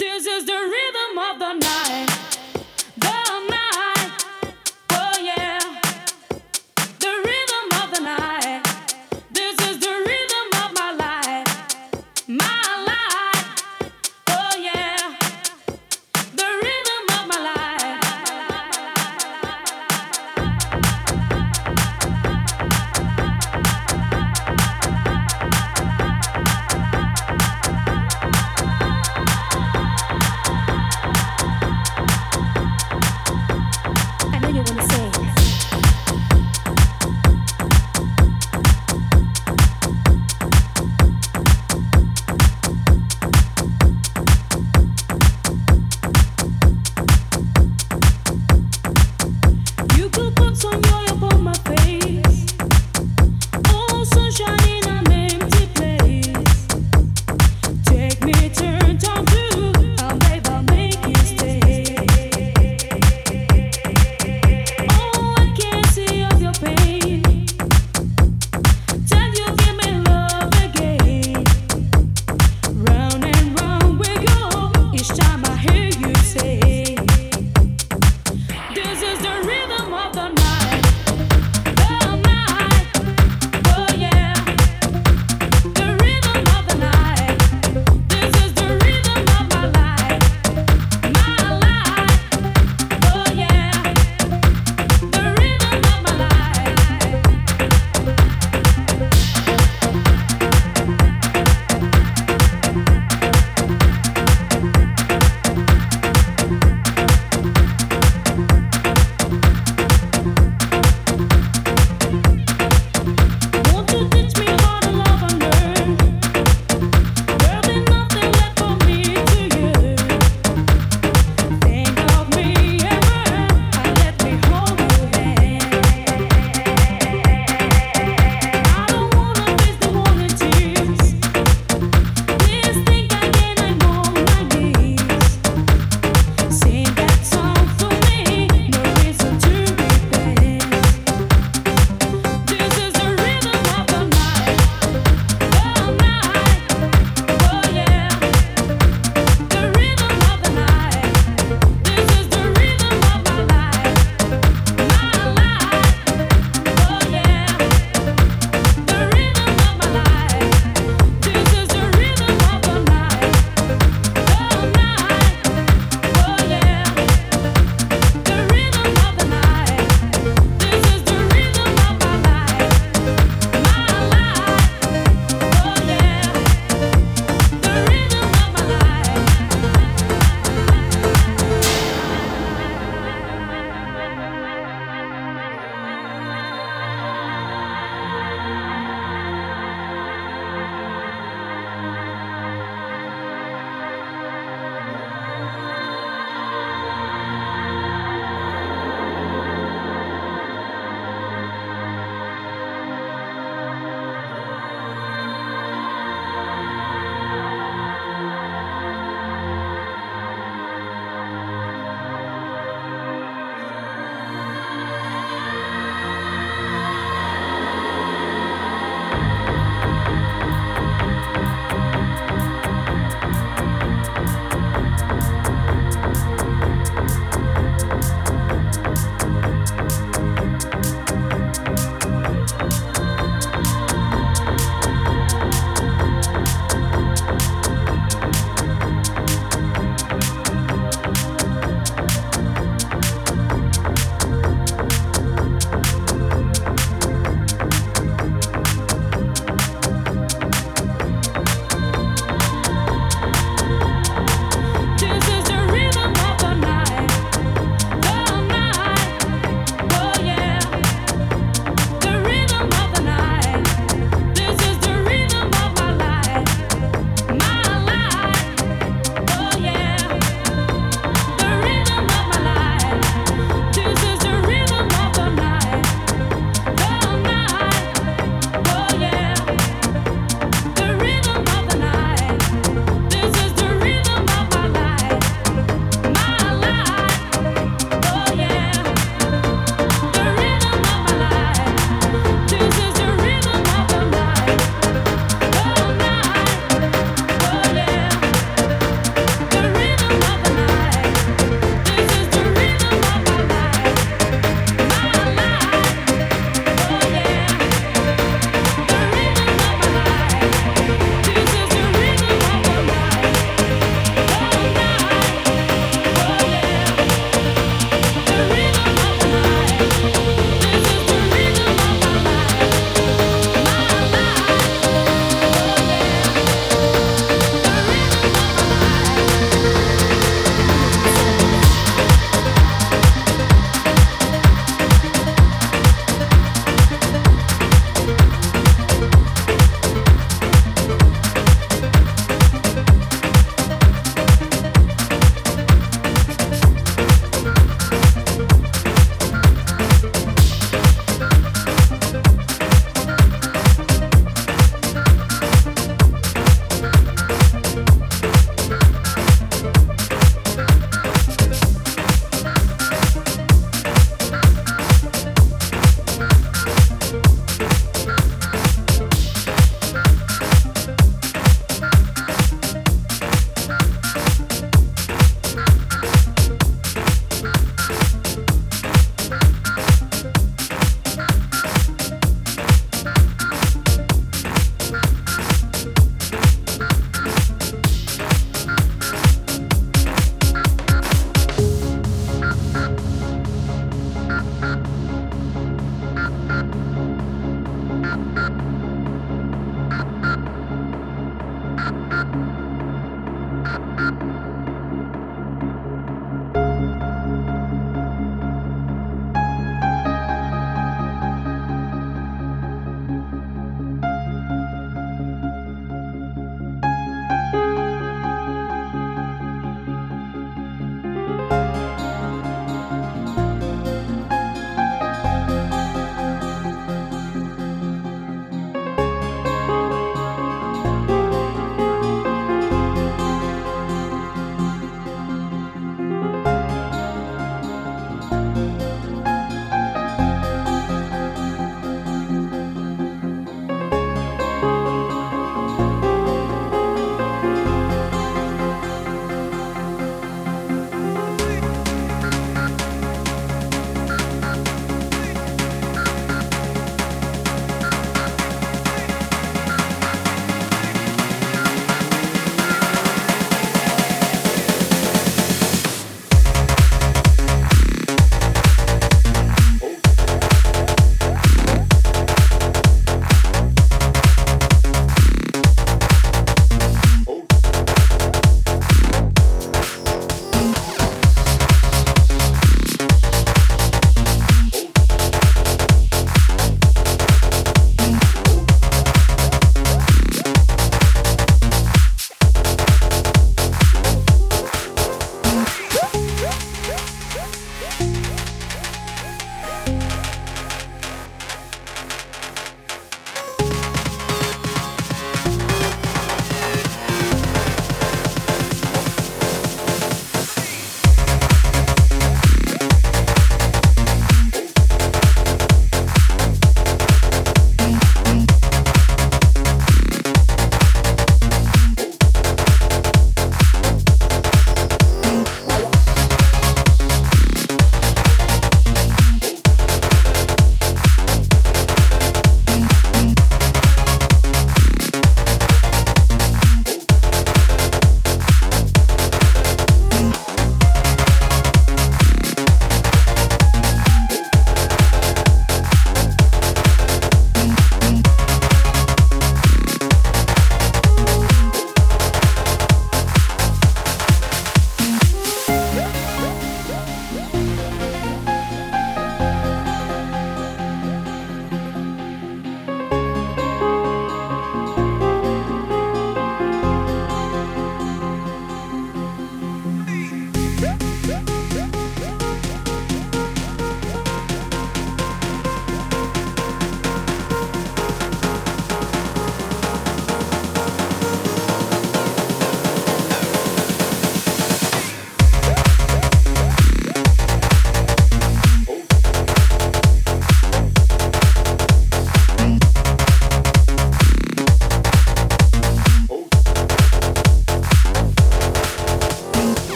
This is the rhythm of the night.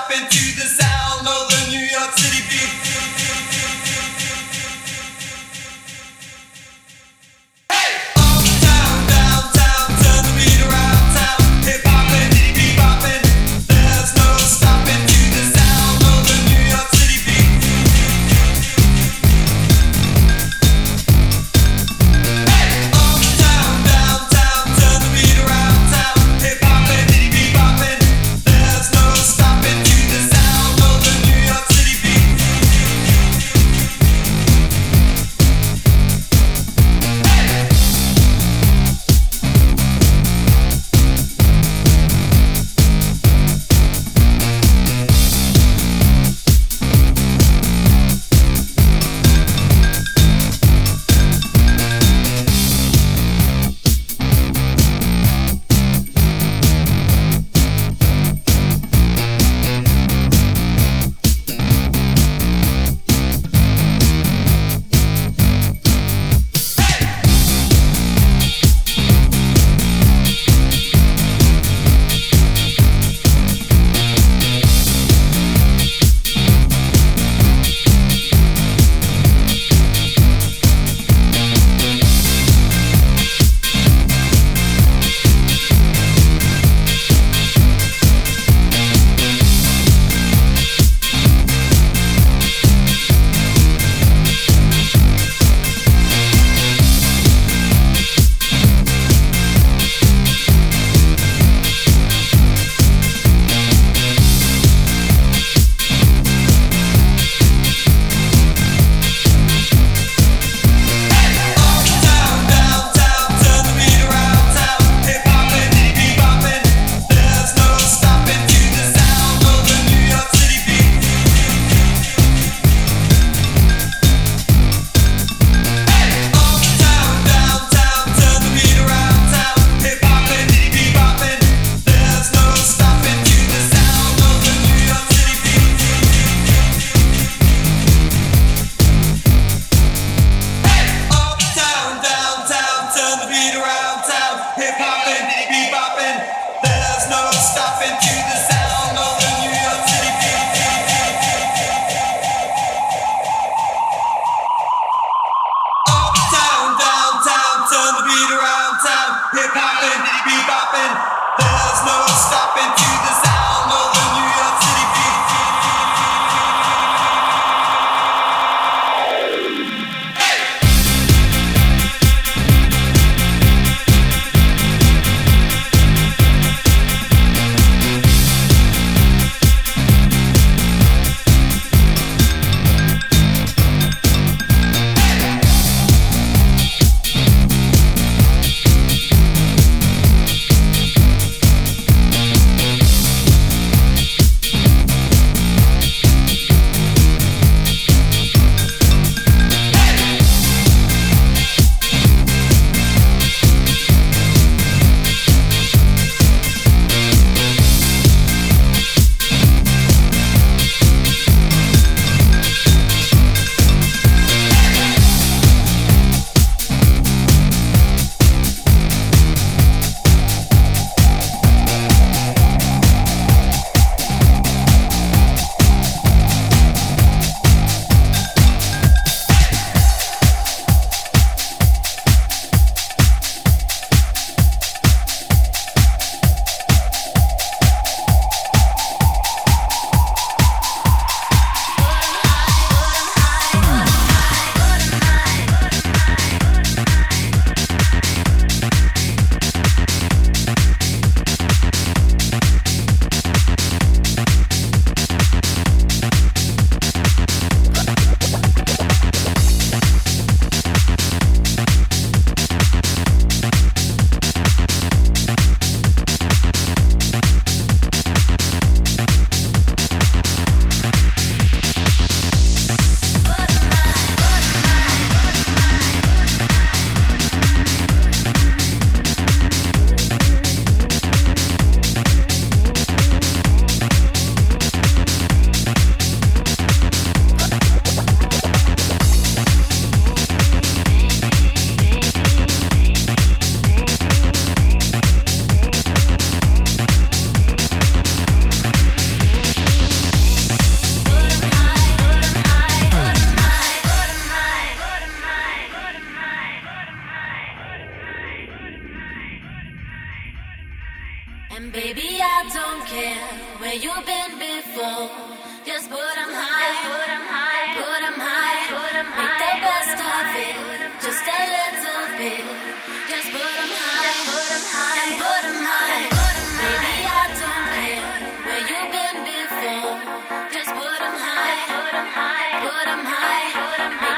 No stopping to the sound of the stopping to been before. Just put them high, put them high, put them high, put them high. Make the best of it, just a little bit. Just put them high, put them high, and put them high. Maybe I don't care where you've been before. Just put high, put them high, put them high, put them high.